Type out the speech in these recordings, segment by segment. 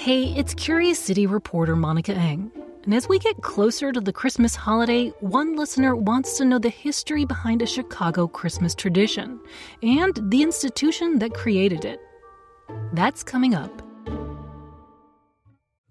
Hey, it's Curious City reporter Monica Eng. And as we get closer to the Christmas holiday, one listener wants to know the history behind a Chicago Christmas tradition and the institution that created it. That's coming up.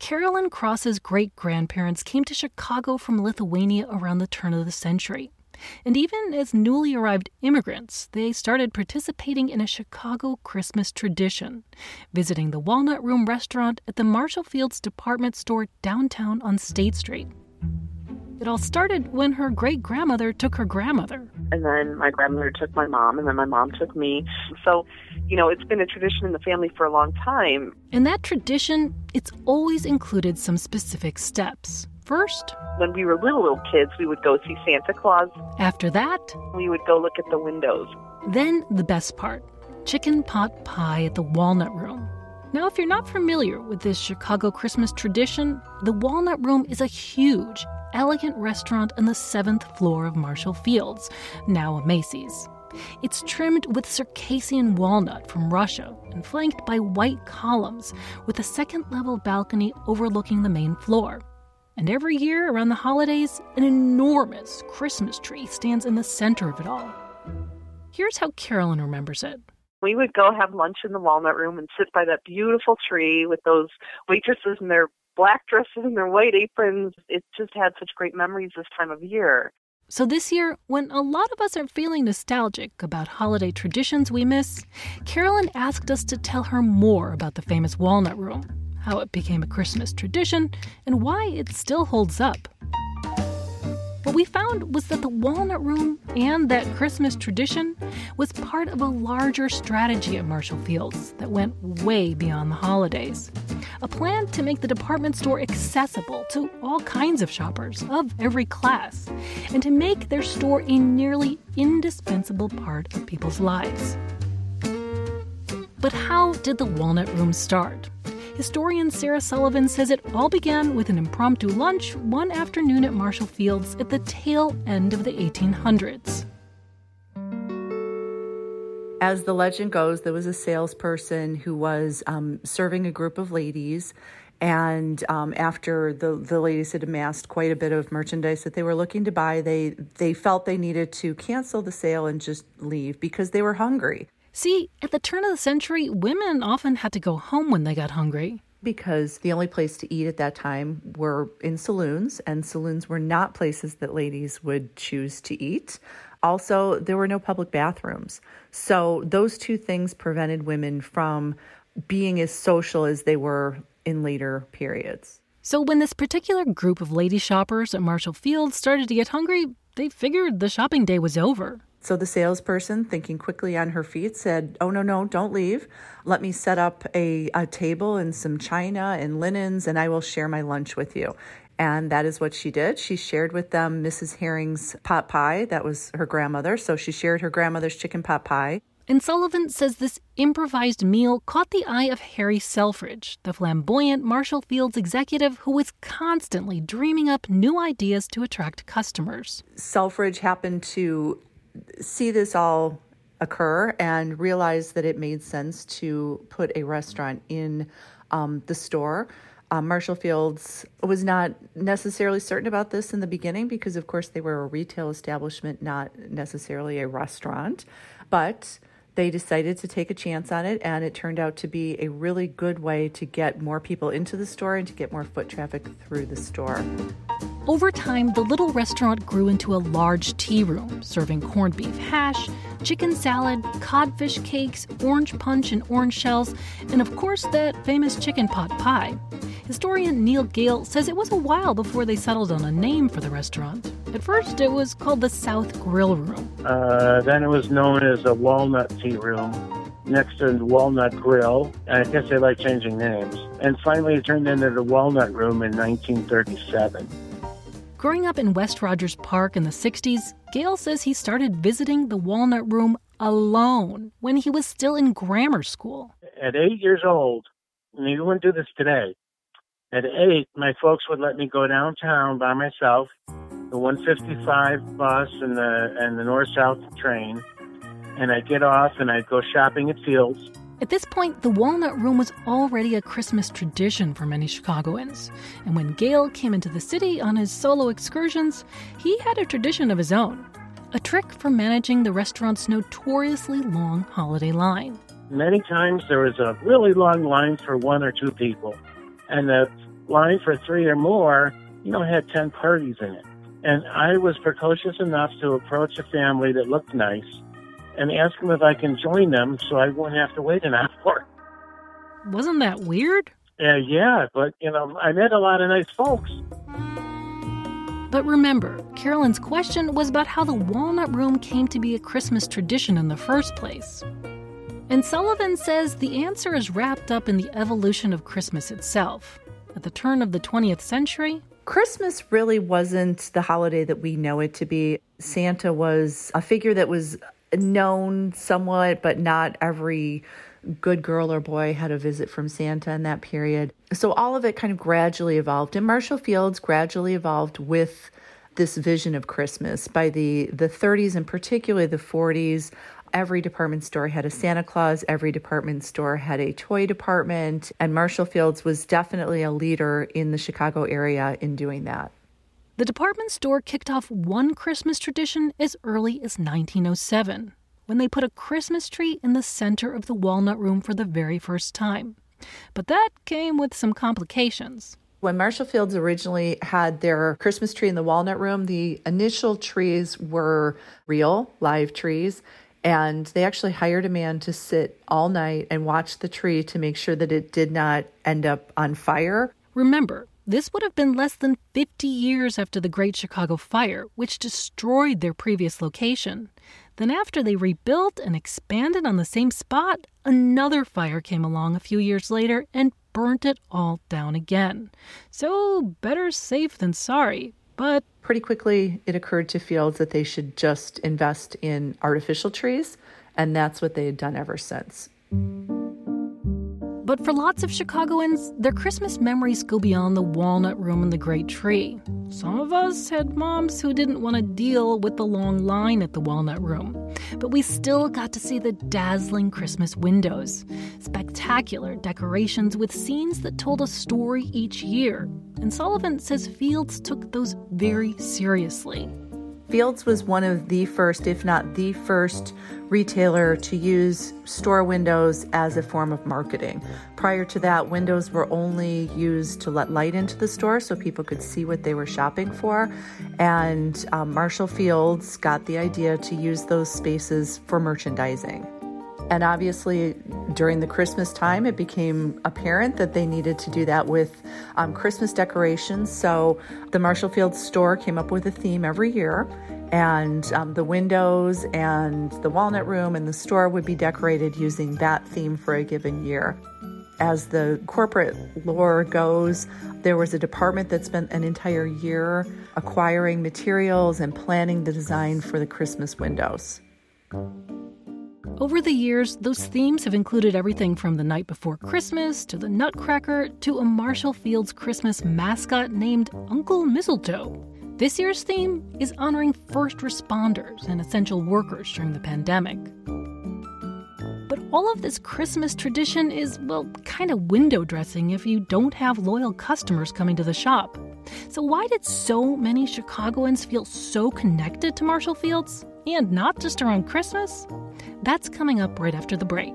Carolyn Cross's great grandparents came to Chicago from Lithuania around the turn of the century. And even as newly arrived immigrants, they started participating in a Chicago Christmas tradition, visiting the Walnut Room restaurant at the Marshall Field's department store downtown on State Street. It all started when her great grandmother took her grandmother. And then my grandmother took my mom, and then my mom took me. So, you know, it's been a tradition in the family for a long time. In that tradition, it's always included some specific steps. First, when we were little, little kids, we would go see Santa Claus. After that, we would go look at the windows. Then, the best part chicken pot pie at the Walnut Room. Now, if you're not familiar with this Chicago Christmas tradition, the Walnut Room is a huge, elegant restaurant on the seventh floor of Marshall Field's, now a Macy's. It's trimmed with Circassian walnut from Russia and flanked by white columns with a second level balcony overlooking the main floor. And every year around the holidays, an enormous Christmas tree stands in the center of it all. Here's how Carolyn remembers it. We would go have lunch in the walnut room and sit by that beautiful tree with those waitresses in their black dresses and their white aprons. It just had such great memories this time of year. So, this year, when a lot of us are feeling nostalgic about holiday traditions we miss, Carolyn asked us to tell her more about the famous Walnut Room, how it became a Christmas tradition, and why it still holds up. What we found was that the Walnut Room and that Christmas tradition was part of a larger strategy at Marshall Field's that went way beyond the holidays. A plan to make the department store accessible to all kinds of shoppers of every class, and to make their store a nearly indispensable part of people's lives. But how did the Walnut Room start? Historian Sarah Sullivan says it all began with an impromptu lunch one afternoon at Marshall Field's at the tail end of the 1800s. As the legend goes, there was a salesperson who was um, serving a group of ladies. And um, after the, the ladies had amassed quite a bit of merchandise that they were looking to buy, they, they felt they needed to cancel the sale and just leave because they were hungry. See, at the turn of the century, women often had to go home when they got hungry. Because the only place to eat at that time were in saloons, and saloons were not places that ladies would choose to eat. Also, there were no public bathrooms. So, those two things prevented women from being as social as they were in later periods. So, when this particular group of lady shoppers at Marshall Field started to get hungry, they figured the shopping day was over. So the salesperson, thinking quickly on her feet, said, Oh, no, no, don't leave. Let me set up a, a table and some china and linens, and I will share my lunch with you. And that is what she did. She shared with them Mrs. Hering's pot pie. That was her grandmother. So she shared her grandmother's chicken pot pie. And Sullivan says this improvised meal caught the eye of Harry Selfridge, the flamboyant Marshall Field's executive who was constantly dreaming up new ideas to attract customers. Selfridge happened to see this all occur and realize that it made sense to put a restaurant in um, the store. Um, Marshall Field's was not necessarily certain about this in the beginning because, of course, they were a retail establishment, not necessarily a restaurant. But they decided to take a chance on it, and it turned out to be a really good way to get more people into the store and to get more foot traffic through the store. Over time, the little restaurant grew into a large tea room, serving corned beef hash, chicken salad, codfish cakes, orange punch and orange shells, and of course, that famous chicken pot pie. Historian Neil Gale says it was a while before they settled on a name for the restaurant. At first, it was called the South Grill Room. Uh, then it was known as the Walnut Tea Room. next to the Walnut Grill. I guess they like changing names. And finally, it turned into the Walnut Room in 1937. Growing up in West Rogers Park in the 60s, Gale says he started visiting the Walnut Room alone when he was still in grammar school. At eight years old, and you wouldn't do this today, at eight, my folks would let me go downtown by myself, the 155 bus and the and the north south train, and I'd get off and I'd go shopping at Field's. At this point, the Walnut Room was already a Christmas tradition for many Chicagoans. And when Gale came into the city on his solo excursions, he had a tradition of his own a trick for managing the restaurant's notoriously long holiday line. Many times there was a really long line for one or two people, and the line for three or more, you know, had 10 parties in it. And I was precocious enough to approach a family that looked nice and ask them if I can join them so I wouldn't have to wait an hour. Wasn't that weird? Uh, yeah, but, you know, I met a lot of nice folks. But remember, Carolyn's question was about how the Walnut Room came to be a Christmas tradition in the first place. And Sullivan says the answer is wrapped up in the evolution of Christmas itself. At the turn of the 20th century, Christmas really wasn't the holiday that we know it to be. Santa was a figure that was known somewhat, but not every good girl or boy had a visit from Santa in that period. So all of it kind of gradually evolved. And Marshall Field's gradually evolved with this vision of Christmas. By the, the 30s and particularly the 40s, every department store had a Santa Claus, every department store had a toy department, and Marshall Field's was definitely a leader in the Chicago area in doing that. The department store kicked off one Christmas tradition as early as 1907, when they put a Christmas tree in the center of the walnut room for the very first time. But that came with some complications. When Marshall Field's originally had their Christmas tree in the walnut room, the initial trees were real, live trees. And they actually hired a man to sit all night and watch the tree to make sure that it did not end up on fire. Remember, this would have been less than 50 years after the Great Chicago Fire, which destroyed their previous location. Then, after they rebuilt and expanded on the same spot, another fire came along a few years later and burnt it all down again. So, better safe than sorry. But pretty quickly, it occurred to Field's that they should just invest in artificial trees, and that's what they had done ever since. But for lots of Chicagoans, their Christmas memories go beyond the walnut room and the great tree. Some of us had moms who didn't want to deal with the long line at the walnut room, but we still got to see the dazzling Christmas windows, spectacular decorations with scenes that told a story each year. And Sullivan says Field's took those very seriously. Field's was one of the first, if not the first, retailer to use store windows as a form of marketing. Prior to that, windows were only used to let light into the store so people could see what they were shopping for. And um, Marshall Field's got the idea to use those spaces for merchandising. And obviously, during the Christmas time, it became apparent that they needed to do that with um, Christmas decorations. So the Marshall Field's store came up with a theme every year, and um, the windows and the walnut room and the store would be decorated using that theme for a given year. As the corporate lore goes, there was a department that spent an entire year acquiring materials and planning the design for the Christmas windows. Over the years, those themes have included everything from the night before Christmas to the Nutcracker to a Marshall Field's Christmas mascot named Uncle Mistletoe. This year's theme is honoring first responders and essential workers during the pandemic. But all of this Christmas tradition is, well, kind of window dressing if you don't have loyal customers coming to the shop. So, why did so many Chicagoans feel so connected to Marshall Field's? And not just around Christmas? That's coming up right after the break.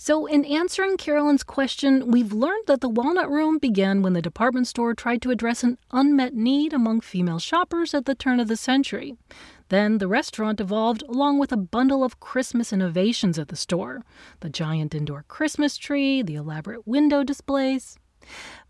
So, in answering Carolyn's question, we've learned that the Walnut Room began when the department store tried to address an unmet need among female shoppers at the turn of the century. Then the restaurant evolved along with a bundle of Christmas innovations at the store the giant indoor Christmas tree, the elaborate window displays.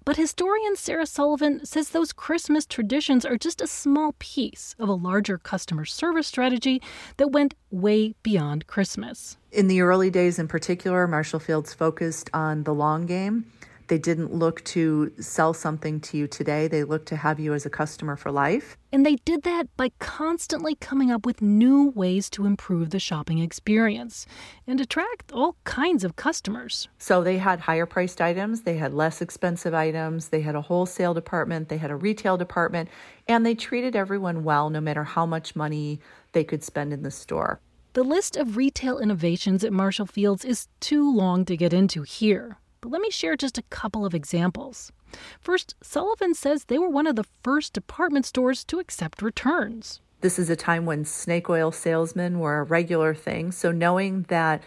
But historian Sarah Sullivan says those Christmas traditions are just a small piece of a larger customer service strategy that went way beyond Christmas. In the early days, in particular, Marshall Field's focused on the long game. They didn't look to sell something to you today, they looked to have you as a customer for life. And they did that by constantly coming up with new ways to improve the shopping experience and attract all kinds of customers. So they had higher priced items, they had less expensive items, they had a wholesale department, they had a retail department, and they treated everyone well no matter how much money they could spend in the store. The list of retail innovations at Marshall Field's is too long to get into here. But let me share just a couple of examples. First, Sullivan says they were one of the first department stores to accept returns. This is a time when snake oil salesmen were a regular thing. So knowing that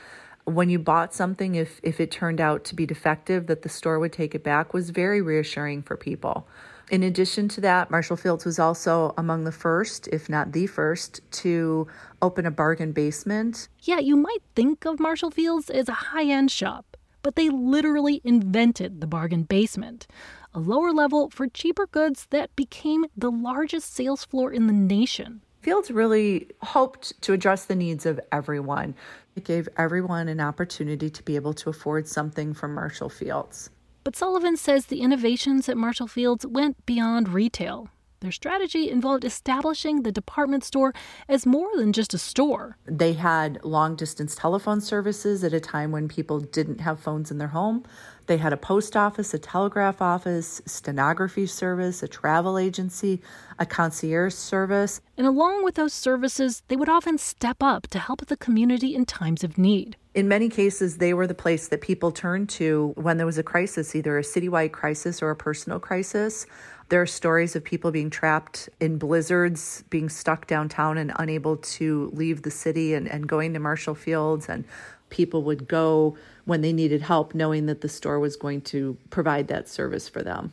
when you bought something, if, if it turned out to be defective, that the store would take it back was very reassuring for people. In addition to that, Marshall Field's was also among the first, if not the first, to open a bargain basement. Yeah, you might think of Marshall Field's as a high end shop, but they literally invented the bargain basement, a lower level for cheaper goods that became the largest sales floor in the nation. Field's really hoped to address the needs of everyone. It gave everyone an opportunity to be able to afford something from Marshall Field's. But Sullivan says the innovations at Marshall Field's went beyond retail. Their strategy involved establishing the department store as more than just a store. They had long distance telephone services at a time when people didn't have phones in their home. They had a post office, a telegraph office, stenography service, a travel agency, a concierge service. And along with those services, they would often step up to help the community in times of need. In many cases, they were the place that people turned to when there was a crisis, either a citywide crisis or a personal crisis. There are stories of people being trapped in blizzards, being stuck downtown and unable to leave the city and, and going to Marshall Field's. And people would go when they needed help, knowing that the store was going to provide that service for them.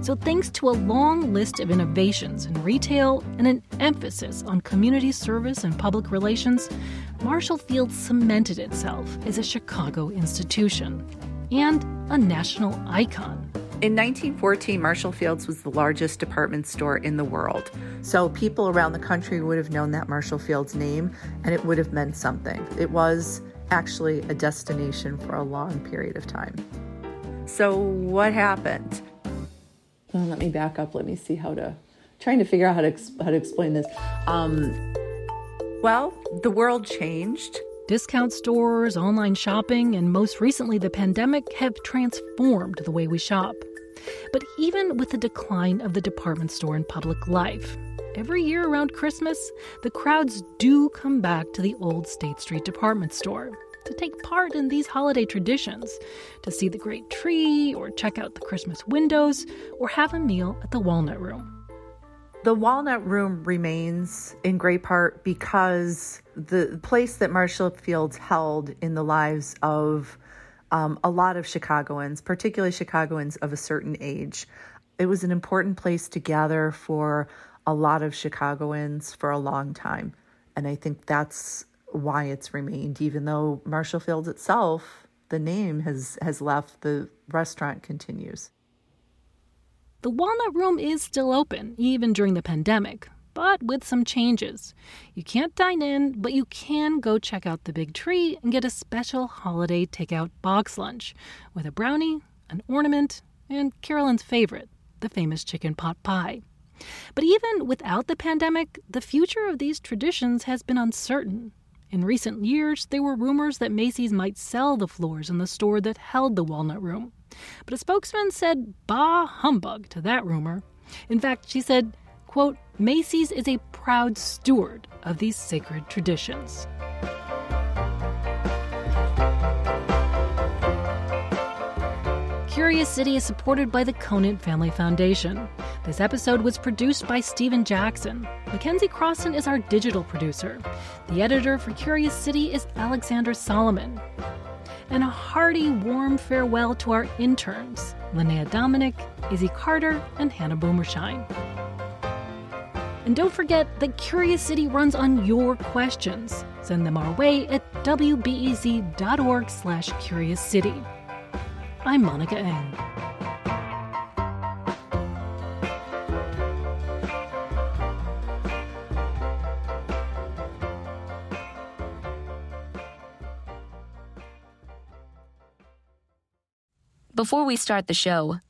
So, thanks to a long list of innovations in retail and an emphasis on community service and public relations, Marshall Field's cemented itself as a Chicago institution and a national icon. In 1914, Marshall Field's was the largest department store in the world. So people around the country would have known that Marshall Field's name and it would have meant something. It was actually a destination for a long period of time. So, what happened? Well, let me back up. Let me see how to trying to figure out how to how to explain this. Um, well, the world changed. Discount stores, online shopping, and most recently the pandemic have transformed the way we shop. But even with the decline of the department store in public life, every year around Christmas, the crowds do come back to the old State Street department store to take part in these holiday traditions, to see the great tree, or check out the Christmas windows, or have a meal at the Walnut Room. The Walnut Room remains in great part because the place that Marshall Field's held in the lives of um, a lot of Chicagoans, particularly Chicagoans of a certain age. It was an important place to gather for a lot of Chicagoans for a long time. And I think that's why it's remained, even though Marshall Field's itself, the name has, has left, the restaurant continues. The Walnut Room is still open, even during the pandemic, but with some changes. You can't dine in, but you can go check out the big tree and get a special holiday takeout box lunch with a brownie, an ornament, and Carolyn's favorite, the famous chicken pot pie. But even without the pandemic, the future of these traditions has been uncertain. In recent years, there were rumors that Macy's might sell the floors in the store that held the Walnut Room. But a spokesman said, bah humbug to that rumor. In fact, she said, quote, Macy's is a proud steward of these sacred traditions. Curious City is supported by the Conant Family Foundation. This episode was produced by Stephen Jackson. Mackenzie Crossan is our digital producer. The editor for Curious City is Alexander Solomon. And a hearty, warm farewell to our interns, Linnea Dominic, Izzy Carter, and Hannah Boomershine. And don't forget that Curious City runs on your questions. Send them our way at wbez.org slash curious city. I'm Monica Eng. Before we start the show,